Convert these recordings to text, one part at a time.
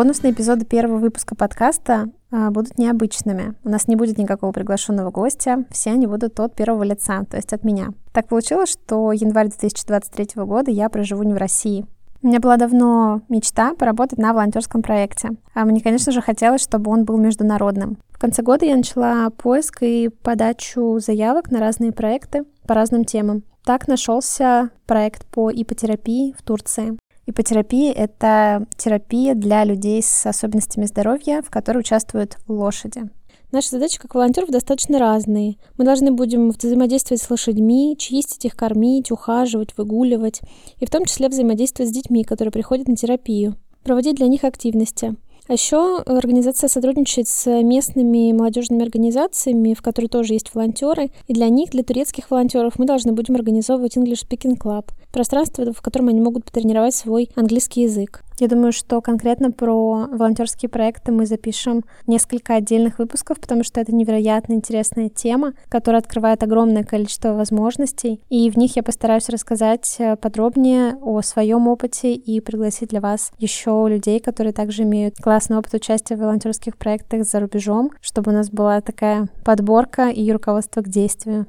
Бонусные эпизоды первого выпуска подкаста а, будут необычными. У нас не будет никакого приглашенного гостя, все они будут от первого лица, то есть от меня. Так получилось, что январь 2023 года я проживу не в России. У меня была давно мечта поработать на волонтерском проекте. А мне, конечно же, хотелось, чтобы он был международным. В конце года я начала поиск и подачу заявок на разные проекты по разным темам. Так нашелся проект по ипотерапии в Турции. Ипотерапия — это терапия для людей с особенностями здоровья, в которой участвуют лошади. Наши задачи как волонтеров достаточно разные. Мы должны будем взаимодействовать с лошадьми, чистить их, кормить, ухаживать, выгуливать, и в том числе взаимодействовать с детьми, которые приходят на терапию, проводить для них активности. А еще организация сотрудничает с местными молодежными организациями, в которых тоже есть волонтеры. И для них, для турецких волонтеров, мы должны будем организовывать English Speaking Club. Пространство, в котором они могут потренировать свой английский язык. Я думаю, что конкретно про волонтерские проекты мы запишем несколько отдельных выпусков, потому что это невероятно интересная тема, которая открывает огромное количество возможностей. И в них я постараюсь рассказать э, подробнее о своем опыте и пригласить для вас еще людей, которые также имеют классный опыт участия в волонтерских проектах за рубежом, чтобы у нас была такая подборка и руководство к действию.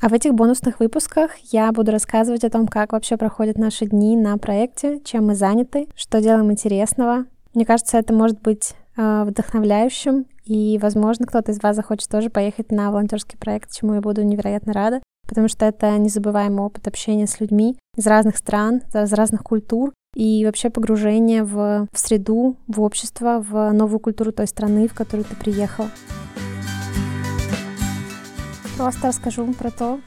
А в этих бонусных выпусках я буду рассказывать о том, как вообще проходят наши дни на проекте, чем мы заняты, что делаем интересного. Мне кажется, это может быть э, вдохновляющим, и, возможно, кто-то из вас захочет тоже поехать на волонтерский проект, чему я буду невероятно рада, потому что это незабываемый опыт общения с людьми из разных стран, из разных культур, и вообще погружение в, в среду, в общество, в новую культуру той страны, в которую ты приехал. Просто расскажу про то,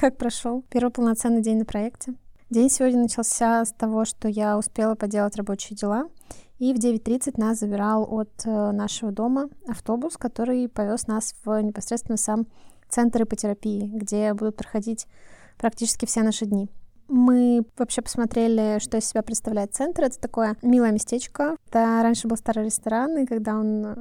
как прошел первый полноценный день на проекте. День сегодня начался с того, что я успела поделать рабочие дела, и в 9.30 нас забирал от э, нашего дома автобус, который повез нас в непосредственно сам центр ипотерапии, где будут проходить практически все наши дни. Мы вообще посмотрели, что из себя представляет центр. Это такое милое местечко. Это раньше был старый ресторан, и когда он э,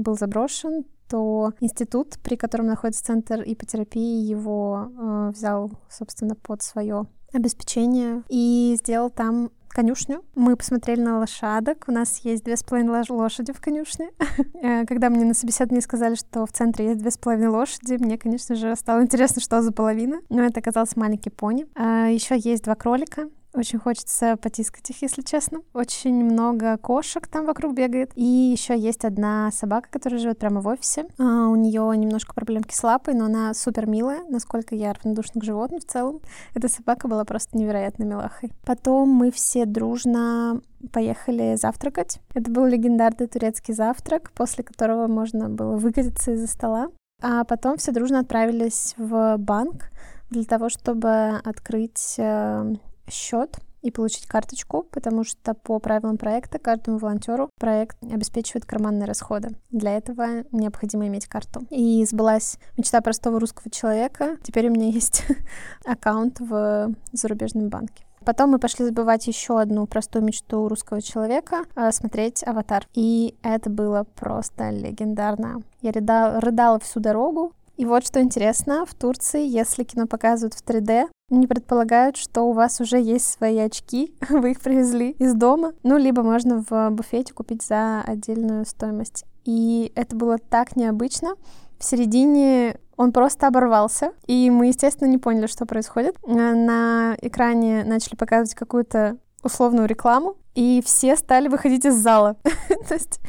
был заброшен, то институт, при котором находится центр ипотерапии, его э, взял, собственно, под свое обеспечение и сделал там конюшню. Мы посмотрели на лошадок. У нас есть две с половиной лошади в конюшне. Э, когда мне на собеседовании сказали, что в центре есть две с половиной лошади, мне, конечно же, стало интересно, что за половина. Но это оказался маленький пони. А Еще есть два кролика. Очень хочется потискать их, если честно. Очень много кошек там вокруг бегает. И еще есть одна собака, которая живет прямо в офисе. А, у нее немножко проблемки с лапой, но она супер милая, насколько я равнодушна к животным в целом. Эта собака была просто невероятно милахой. Потом мы все дружно поехали завтракать. Это был легендарный турецкий завтрак, после которого можно было выкатиться из-за стола. А потом все дружно отправились в банк для того, чтобы открыть э, счет и получить карточку, потому что по правилам проекта каждому волонтеру проект обеспечивает карманные расходы. Для этого необходимо иметь карту. И сбылась мечта простого русского человека. Теперь у меня есть аккаунт в зарубежном банке. Потом мы пошли забывать еще одну простую мечту русского человека — смотреть «Аватар». И это было просто легендарно. Я рыдала, рыдала всю дорогу, и вот что интересно, в Турции, если кино показывают в 3D, не предполагают, что у вас уже есть свои очки, вы их привезли из дома, ну, либо можно в буфете купить за отдельную стоимость. И это было так необычно. В середине он просто оборвался, и мы, естественно, не поняли, что происходит. На экране начали показывать какую-то условную рекламу, и все стали выходить из зала. То есть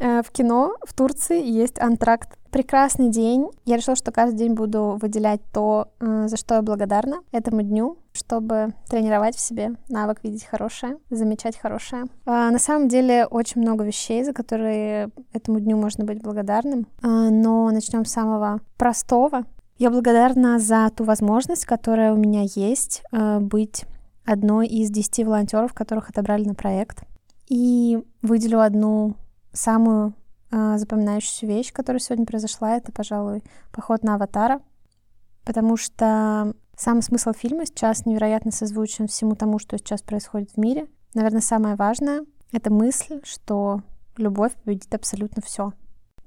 э, в кино в Турции есть антракт. Прекрасный день. Я решила, что каждый день буду выделять то, э, за что я благодарна этому дню, чтобы тренировать в себе навык видеть хорошее, замечать хорошее. А, на самом деле очень много вещей, за которые этому дню можно быть благодарным. А, но начнем с самого простого. Я благодарна за ту возможность, которая у меня есть э, быть одной из десяти волонтеров, которых отобрали на проект. И выделю одну самую э, запоминающуюся вещь, которая сегодня произошла. Это, пожалуй, поход на аватара. Потому что сам смысл фильма сейчас невероятно созвучен всему тому, что сейчас происходит в мире. Наверное, самое важное — это мысль, что любовь победит абсолютно все.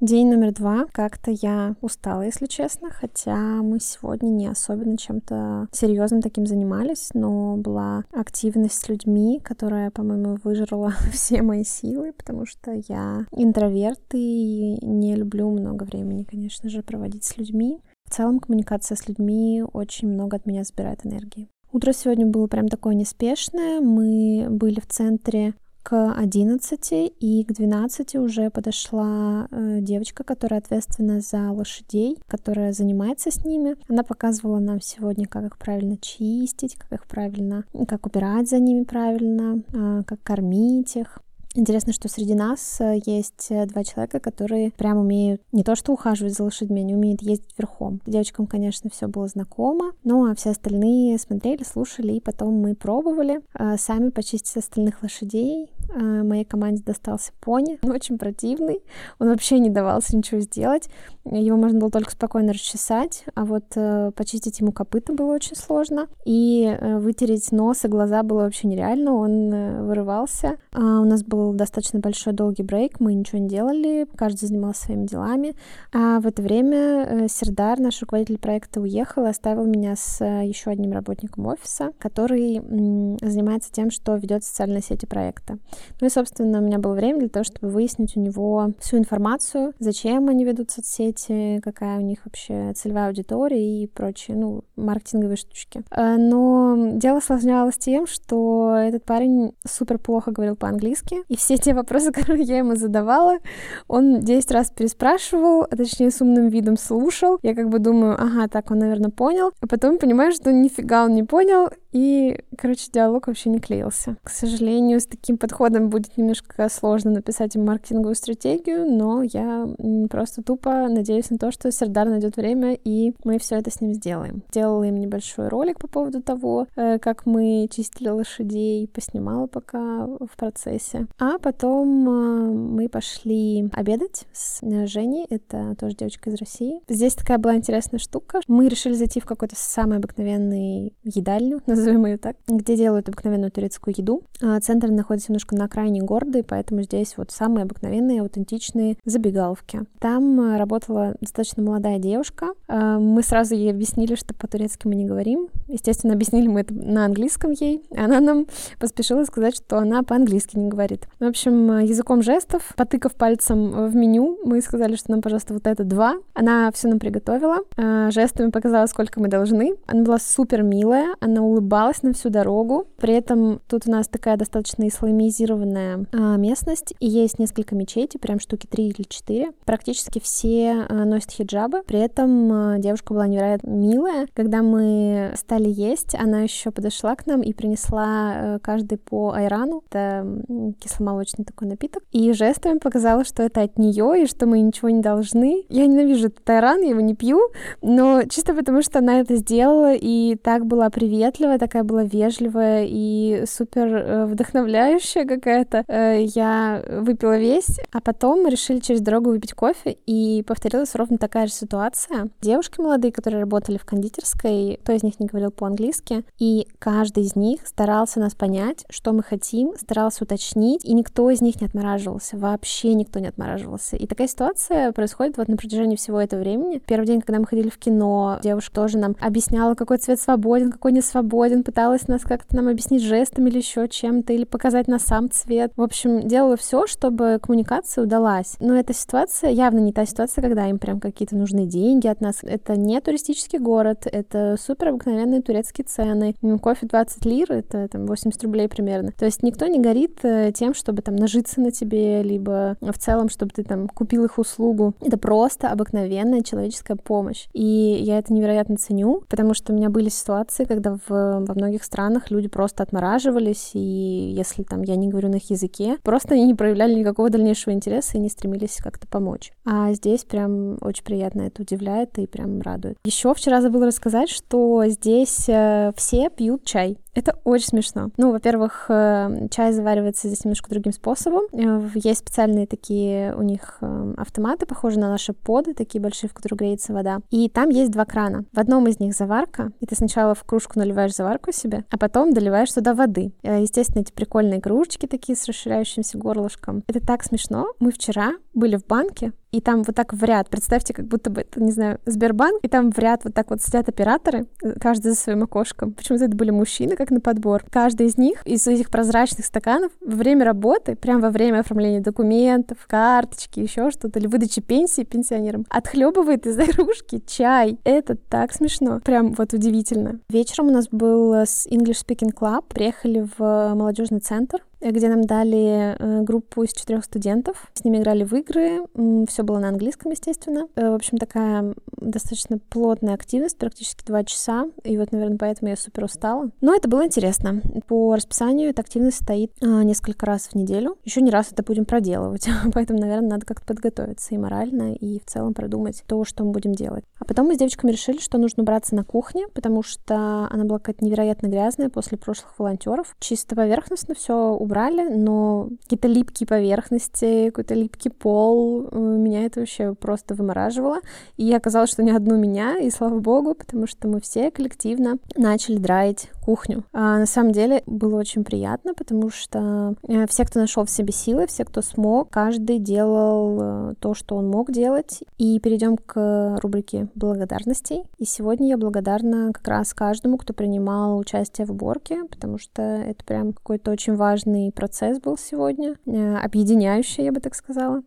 День номер два. Как-то я устала, если честно, хотя мы сегодня не особенно чем-то серьезным таким занимались, но была активность с людьми, которая, по-моему, выжрала все мои силы, потому что я интроверт и не люблю много времени, конечно же, проводить с людьми. В целом коммуникация с людьми очень много от меня забирает энергии. Утро сегодня было прям такое неспешное. Мы были в центре к 11 и к 12 уже подошла э, девочка, которая ответственна за лошадей, которая занимается с ними. Она показывала нам сегодня, как их правильно чистить, как их правильно, как убирать за ними правильно, э, как кормить их. Интересно, что среди нас э, есть э, два человека, которые прям умеют не то что ухаживать за лошадьми, они умеют ездить верхом. Девочкам, конечно, все было знакомо, ну а все остальные смотрели, слушали, и потом мы пробовали сами почистить остальных лошадей. Моей команде достался пони, он очень противный, он вообще не давался ничего сделать, его можно было только спокойно расчесать, а вот почистить ему копыта было очень сложно, и вытереть нос и глаза было вообще нереально, он вырывался. А у нас был достаточно большой долгий брейк, мы ничего не делали, каждый занимался своими делами. А в это время э, Сердар, наш руководитель проекта, уехал и оставил меня с э, еще одним работником офиса, который занимается тем, что ведет социальные сети проекта. Ну и, собственно, у меня было время для того, чтобы выяснить у него всю информацию, зачем они ведут соцсети, какая у них вообще целевая аудитория и прочие, ну, маркетинговые штучки. Э, но дело осложнялось тем, что этот парень супер плохо говорил по-английски, и все те вопросы, которые я ему задавала, он 10 раз переспрашивал, а точнее с умным видом слушал. Я как бы думаю, ага, так, он, наверное, понял. А потом понимаю, что нифига он не понял, и, короче, диалог вообще не клеился. К сожалению, с таким подходом будет немножко сложно написать им маркетинговую стратегию, но я просто тупо надеюсь на то, что Сердар найдет время, и мы все это с ним сделаем. Делала им небольшой ролик по поводу того, э, как мы чистили лошадей, поснимала пока в процессе. А потом э, мы пошли обедать с э, Женей, это тоже девочка из России. Здесь такая была интересная штука. Мы решили зайти в какой-то самый обыкновенный едальню, назовем ее так, где делают обыкновенную турецкую еду. А центр находится немножко на окраине города, и поэтому здесь вот самые обыкновенные, аутентичные забегаловки. Там э, работала достаточно молодая девушка. А, мы сразу ей объяснили, что по-турецки мы не говорим. Естественно, объяснили мы это на английском ей. Она нам поспешила сказать, что она по-английски не говорит. В общем, языком жестов, потыкав пальцем в меню, мы сказали, что нам, пожалуйста, вот это два. Она все нам приготовила, а, жестами показала, сколько мы должны. Она была супер милая, она улыбалась улыбалась на всю дорогу. При этом тут у нас такая достаточно исламизированная а, местность, и есть несколько мечетей, прям штуки три или четыре. Практически все а, носят хиджабы. При этом а, девушка была невероятно милая. Когда мы стали есть, она еще подошла к нам и принесла а, каждый по айрану. Это кисломолочный такой напиток. И жестами показала, что это от нее и что мы ничего не должны. Я ненавижу этот айран, я его не пью, но чисто потому, что она это сделала и так была приветлива, такая была вежливая и супер э, вдохновляющая какая-то. Э, я выпила весь, а потом мы решили через дорогу выпить кофе, и повторилась ровно такая же ситуация. Девушки молодые, которые работали в кондитерской, кто из них не говорил по-английски, и каждый из них старался нас понять, что мы хотим, старался уточнить, и никто из них не отмораживался, вообще никто не отмораживался. И такая ситуация происходит вот на протяжении всего этого времени. Первый день, когда мы ходили в кино, девушка тоже нам объясняла, какой цвет свободен, какой не свободен, один пыталась нас как-то нам объяснить жестами или еще чем-то, или показать на сам цвет. В общем, делала все, чтобы коммуникация удалась. Но эта ситуация явно не та ситуация, когда им прям какие-то нужны деньги от нас. Это не туристический город, это супер обыкновенные турецкие цены. Кофе 20 лир, это там 80 рублей примерно. То есть никто не горит э, тем, чтобы там нажиться на тебе, либо в целом, чтобы ты там купил их услугу. Это просто обыкновенная человеческая помощь. И я это невероятно ценю, потому что у меня были ситуации, когда в во многих странах люди просто отмораживались, и если там я не говорю на их языке, просто они не проявляли никакого дальнейшего интереса и не стремились как-то помочь. А здесь прям очень приятно это удивляет и прям радует. Еще вчера забыла рассказать, что здесь э, все пьют чай. Это очень смешно. Ну, во-первых, э, чай заваривается здесь немножко другим способом. Э, есть специальные такие у них э, автоматы, похожие на наши поды, такие большие, в которых греется вода. И там есть два крана. В одном из них заварка, и ты сначала в кружку наливаешь заварку себе, а потом доливаешь туда воды. Естественно, эти прикольные кружечки такие с расширяющимся горлышком. Это так смешно. Мы вчера были в банке, и там вот так в ряд, представьте, как будто бы это, не знаю, Сбербанк, и там в ряд вот так вот сидят операторы, каждый за своим окошком. Почему-то это были мужчины, как на подбор. Каждый из них из этих прозрачных стаканов во время работы, прямо во время оформления документов, карточки, еще что-то, или выдачи пенсии пенсионерам, отхлебывает из кружки чай. Это так смешно. Прям вот удивительно. Вечером у нас был с English Speaking Club. Приехали в молодежный центр где нам дали э, группу из четырех студентов. С ними играли в игры. Все было на английском, естественно. Э, в общем, такая достаточно плотная активность, практически два часа. И вот, наверное, поэтому я супер устала. Но это было интересно. По расписанию эта активность стоит э, несколько раз в неделю. Еще не раз это будем проделывать. Поэтому, наверное, надо как-то подготовиться и морально, и в целом продумать то, что мы будем делать. А потом мы с девочками решили, что нужно убраться на кухне, потому что она была какая-то невероятно грязная после прошлых волонтеров. Чисто поверхностно все убрали, но какие-то липкие поверхности, какой-то липкий пол, э, меня это вообще просто вымораживало. И оказалось, что не одну меня, и слава богу, потому что мы все коллективно начали драить кухню. А на самом деле было очень приятно, потому что э, все, кто нашел в себе силы, все, кто смог, каждый делал э, то, что он мог делать. И перейдем к рубрике благодарностей. И сегодня я благодарна как раз каждому, кто принимал участие в уборке, потому что это прям какой-то очень важный процесс был сегодня, э, объединяющий, я бы так сказала.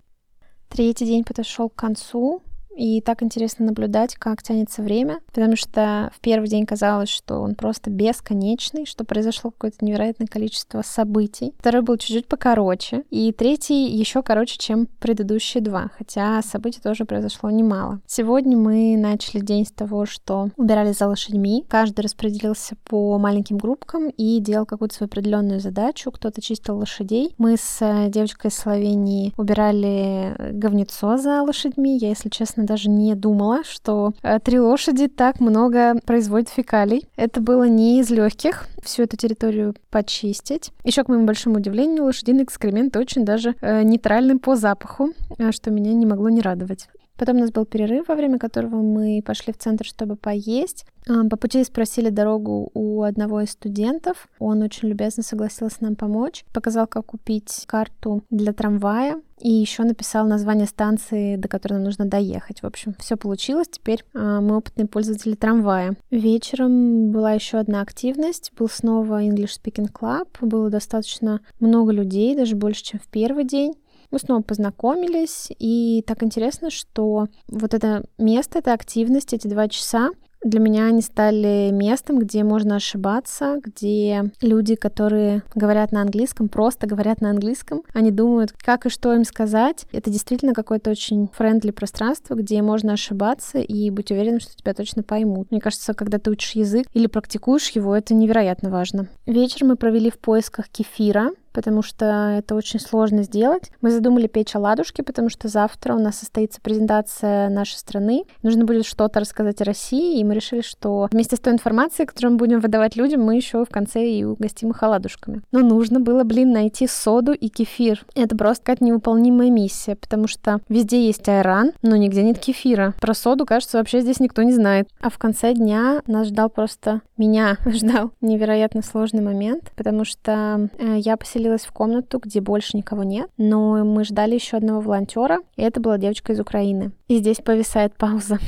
Третий день подошел к концу. И так интересно наблюдать, как тянется время, потому что в первый день казалось, что он просто бесконечный, что произошло какое-то невероятное количество событий. Второй был чуть-чуть покороче, и третий еще короче, чем предыдущие два, хотя событий тоже произошло немало. Сегодня мы начали день с того, что убирали за лошадьми, каждый распределился по маленьким группкам и делал какую-то свою определенную задачу. Кто-то чистил лошадей. Мы с э, девочкой из Словении убирали говнецо за лошадьми. Я, если честно, честно, даже не думала, что э, три лошади так много производят фекалий. Это было не из легких всю эту территорию почистить. Еще, к моему большому удивлению, лошадиный экскремент очень даже э, нейтральный по запаху, э, что меня не могло не радовать. Потом у нас был перерыв, во время которого мы пошли в центр, чтобы поесть. По пути спросили дорогу у одного из студентов. Он очень любезно согласился нам помочь. Показал, как купить карту для трамвая. И еще написал название станции, до которой нам нужно доехать. В общем, все получилось. Теперь а, мы опытные пользователи трамвая. Вечером была еще одна активность. Был снова English Speaking Club. Было достаточно много людей, даже больше, чем в первый день. Мы снова познакомились, и так интересно, что вот это место, эта активность, эти два часа, для меня они стали местом, где можно ошибаться, где люди, которые говорят на английском, просто говорят на английском, они думают, как и что им сказать. Это действительно какое-то очень френдли пространство, где можно ошибаться и быть уверенным, что тебя точно поймут. Мне кажется, когда ты учишь язык или практикуешь его, это невероятно важно. Вечер мы провели в поисках кефира, потому что это очень сложно сделать. Мы задумали печь оладушки, потому что завтра у нас состоится презентация нашей страны. Нужно будет что-то рассказать о России, и мы решили, что вместе с той информацией, которую мы будем выдавать людям, мы еще в конце и угостим их оладушками. Но нужно было, блин, найти соду и кефир. Это просто какая-то невыполнимая миссия, потому что везде есть айран, но нигде нет кефира. Про соду, кажется, вообще здесь никто не знает. А в конце дня нас ждал просто... Меня ждал невероятно сложный момент, потому что э, я поселилась заселилась в комнату, где больше никого нет, но мы ждали еще одного волонтера, и это была девочка из Украины. И здесь повисает пауза.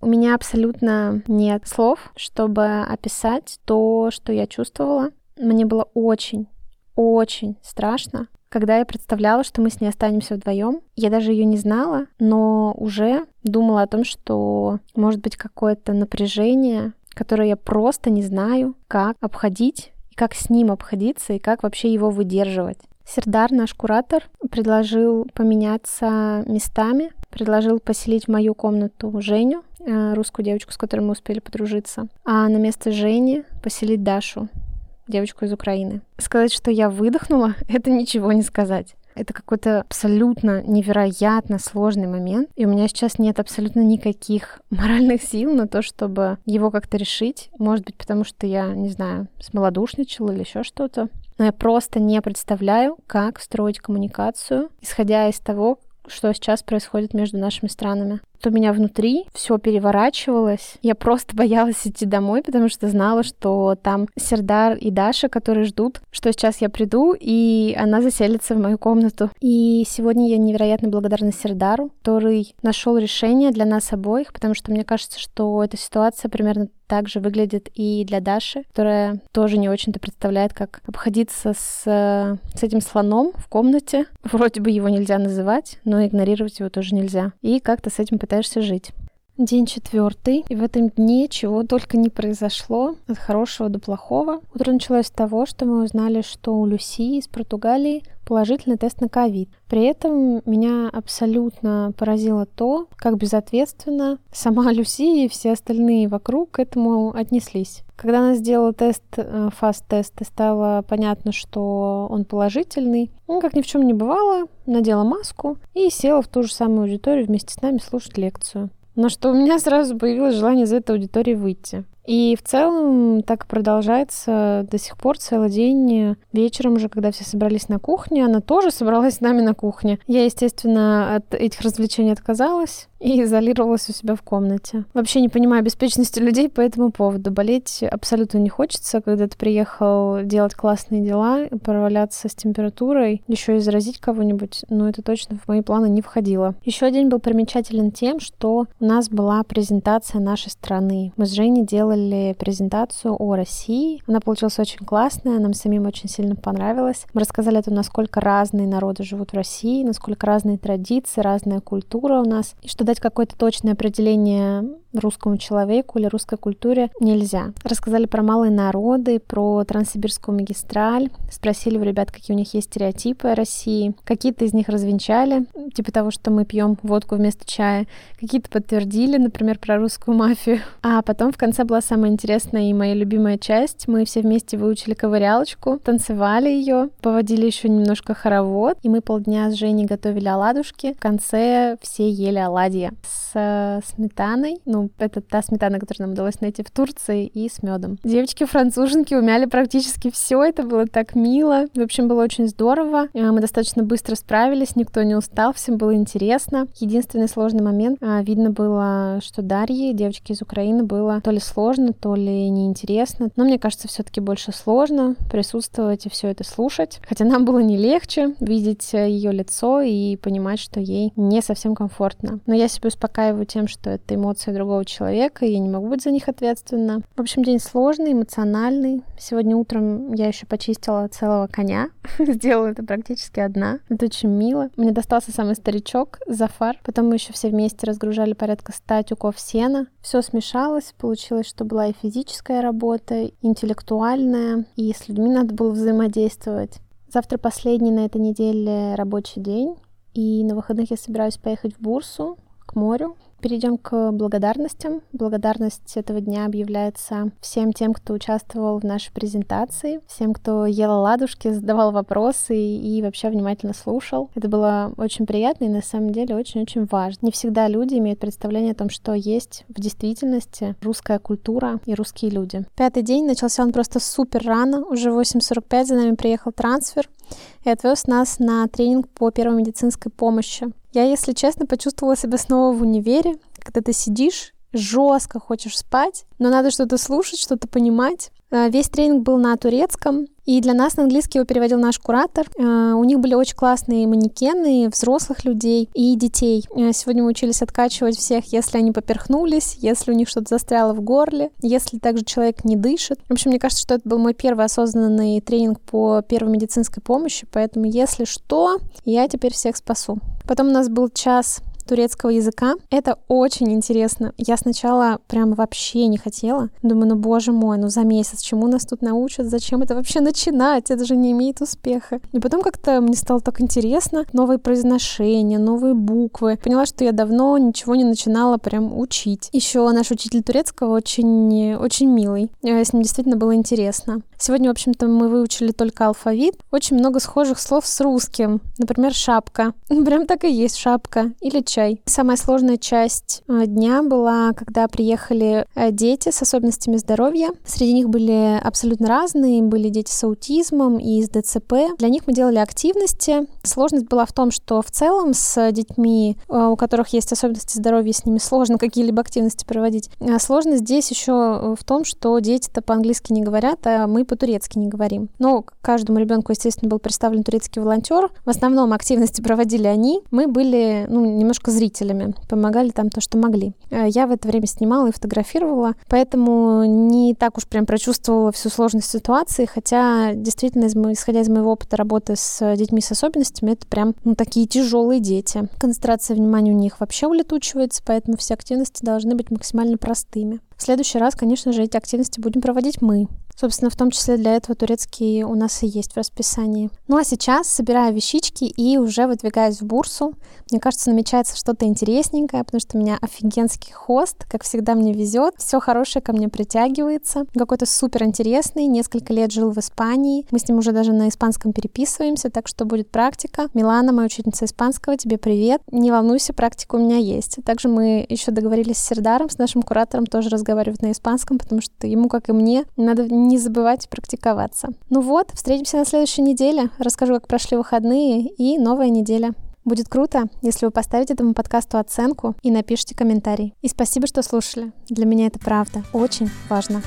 У меня абсолютно нет слов, чтобы описать то, что я чувствовала. Мне было очень, очень страшно, когда я представляла, что мы с ней останемся вдвоем. Я даже ее не знала, но уже думала о том, что может быть какое-то напряжение, которое я просто не знаю, как обходить как с ним обходиться и как вообще его выдерживать. Сердар, наш куратор, предложил поменяться местами, предложил поселить в мою комнату Женю, э, русскую девочку, с которой мы успели подружиться, а на место Жени поселить Дашу, девочку из Украины. Сказать, что я выдохнула, это ничего не сказать. Это какой-то абсолютно невероятно сложный момент, и у меня сейчас нет абсолютно никаких моральных сил на то, чтобы его как-то решить. Может быть, потому что я, не знаю, смолодушничала или еще что-то. Но я просто не представляю, как строить коммуникацию, исходя из того, что сейчас происходит между нашими странами. То меня внутри все переворачивалось. Я просто боялась идти домой, потому что знала, что там Сердар и Даша, которые ждут, что сейчас я приду, и она заселится в мою комнату. И сегодня я невероятно благодарна Сердару, который нашел решение для нас обоих, потому что мне кажется, что эта ситуация примерно также выглядит и для Даши, которая тоже не очень-то представляет, как обходиться с, с этим слоном в комнате. Вроде бы его нельзя называть, но игнорировать его тоже нельзя. И как-то с этим пытаешься жить. День четвертый, и в этом дне чего только не произошло, от хорошего до плохого. Утро началось с того, что мы узнали, что у Люси из Португалии положительный тест на ковид. При этом меня абсолютно поразило то, как безответственно сама Люси и все остальные вокруг к этому отнеслись. Когда она сделала тест, э, фаст-тест, и стало понятно, что он положительный, ну, как ни в чем не бывало, надела маску и села в ту же самую аудиторию вместе с нами слушать лекцию. Но что у меня сразу появилось желание из этой аудитории выйти. И в целом так продолжается до сих пор целый день. Вечером уже, когда все собрались на кухне, она тоже собралась с нами на кухне. Я, естественно, от этих развлечений отказалась и изолировалась у себя в комнате. Вообще не понимаю беспечности людей по этому поводу. Болеть абсолютно не хочется, когда ты приехал делать классные дела, проваляться с температурой, еще и заразить кого-нибудь, но это точно в мои планы не входило. Еще день был примечателен тем, что у нас была презентация нашей страны. Мы с Женей делали презентацию о России. Она получилась очень классная, нам самим очень сильно понравилась. Мы рассказали о том, насколько разные народы живут в России, насколько разные традиции, разная культура у нас, и что дать какое-то точное определение русскому человеку или русской культуре нельзя. Рассказали про малые народы, про Транссибирскую магистраль, спросили у ребят, какие у них есть стереотипы о России. Какие-то из них развенчали, типа того, что мы пьем водку вместо чая. Какие-то подтвердили, например, про русскую мафию. А потом в конце была самая интересная и моя любимая часть. Мы все вместе выучили ковырялочку, танцевали ее, поводили еще немножко хоровод, и мы полдня с Женей готовили оладушки. В конце все ели оладьи с э, сметаной. Ну, это та сметана, которую нам удалось найти в Турции, и с медом. Девочки-француженки умяли практически все. Это было так мило. В общем, было очень здорово. Э, мы достаточно быстро справились, никто не устал, всем было интересно. Единственный сложный момент, э, видно было, что Дарье, девочке из Украины, было то ли сложно, то ли неинтересно. Но мне кажется, все-таки больше сложно присутствовать и все это слушать. Хотя нам было не легче видеть ее лицо и понимать, что ей не совсем комфортно. Но я себя успокаиваю тем, что это эмоции другого человека, и я не могу быть за них ответственна. В общем, день сложный, эмоциональный. Сегодня утром я еще почистила целого коня. Сделала это практически одна. Это очень мило. Мне достался самый старичок, Зафар. Потом мы еще все вместе разгружали порядка 100 тюков сена. Все смешалось. Получилось, что была и физическая работа, и интеллектуальная, и с людьми надо было взаимодействовать. Завтра последний на этой неделе рабочий день. И на выходных я собираюсь поехать в Бурсу, к морю. Перейдем к благодарностям. Благодарность этого дня объявляется всем тем, кто участвовал в нашей презентации, всем, кто ел ладушки, задавал вопросы и вообще внимательно слушал. Это было очень приятно и на самом деле очень-очень важно. Не всегда люди имеют представление о том, что есть в действительности русская культура и русские люди. Пятый день начался он просто супер рано. Уже в 8.45 за нами приехал трансфер и отвез нас на тренинг по первой медицинской помощи. Я, если честно, почувствовала себя снова в универе, когда ты сидишь жестко хочешь спать, но надо что-то слушать, что-то понимать. Э, весь тренинг был на турецком, и для нас на английский его переводил наш куратор. Э, у них были очень классные манекены взрослых людей и детей. Э, сегодня мы учились откачивать всех, если они поперхнулись, если у них что-то застряло в горле, если также человек не дышит. В общем, мне кажется, что это был мой первый осознанный тренинг по первой медицинской помощи, поэтому если что, я теперь всех спасу. Потом у нас был час турецкого языка. Это очень интересно. Я сначала прям вообще не хотела. Думаю, ну боже мой, ну за месяц чему нас тут научат? Зачем это вообще начинать? Это же не имеет успеха. И потом как-то мне стало так интересно. Новые произношения, новые буквы. Поняла, что я давно ничего не начинала прям учить. Еще наш учитель турецкого очень, очень милый. Э, с ним действительно было интересно. Сегодня, в общем-то, мы выучили только алфавит. Очень много схожих слов с русским. Например, шапка. Прям так и есть шапка. Или чай. Самая сложная часть э, дня была, когда приехали э, дети с особенностями здоровья. Среди них были абсолютно разные. Были дети с аутизмом и с ДЦП. Для них мы делали активности. Сложность была в том, что в целом с детьми, э, у которых есть особенности здоровья, с ними сложно какие-либо активности проводить. А сложность здесь еще в том, что дети-то по-английски не говорят, а мы по-турецки не говорим. Но каждому ребенку, естественно, был представлен турецкий волонтер. В основном активности проводили они. Мы были ну, немножко зрителями, помогали там то, что могли. Э, я в это время снимала и фотографировала, поэтому не так уж прям прочувствовала всю сложность ситуации, хотя действительно, исходя из моего опыта работы с детьми с особенностями, это прям ну, такие тяжелые дети. Концентрация внимания у них вообще улетучивается, поэтому все активности должны быть максимально простыми. В следующий раз, конечно же, эти активности будем проводить мы. Собственно, в том числе для этого турецкий у нас и есть в расписании. Ну а сейчас собираю вещички и уже выдвигаюсь в бурсу. Мне кажется, намечается что-то интересненькое, потому что у меня офигенский хост, как всегда мне везет, все хорошее ко мне притягивается. Какой-то супер интересный, несколько лет жил в Испании. Мы с ним уже даже на испанском переписываемся, так что будет практика. Милана, моя учительница испанского, тебе привет. Не волнуйся, практика у меня есть. Также мы еще договорились с Сердаром, с нашим куратором, тоже разговаривать на испанском, потому что ему, как и мне, надо не забывать практиковаться. Ну вот, встретимся на следующей неделе. Расскажу, как прошли выходные и новая неделя. Будет круто, если вы поставите этому подкасту оценку и напишите комментарий. И спасибо, что слушали. Для меня это правда очень важно.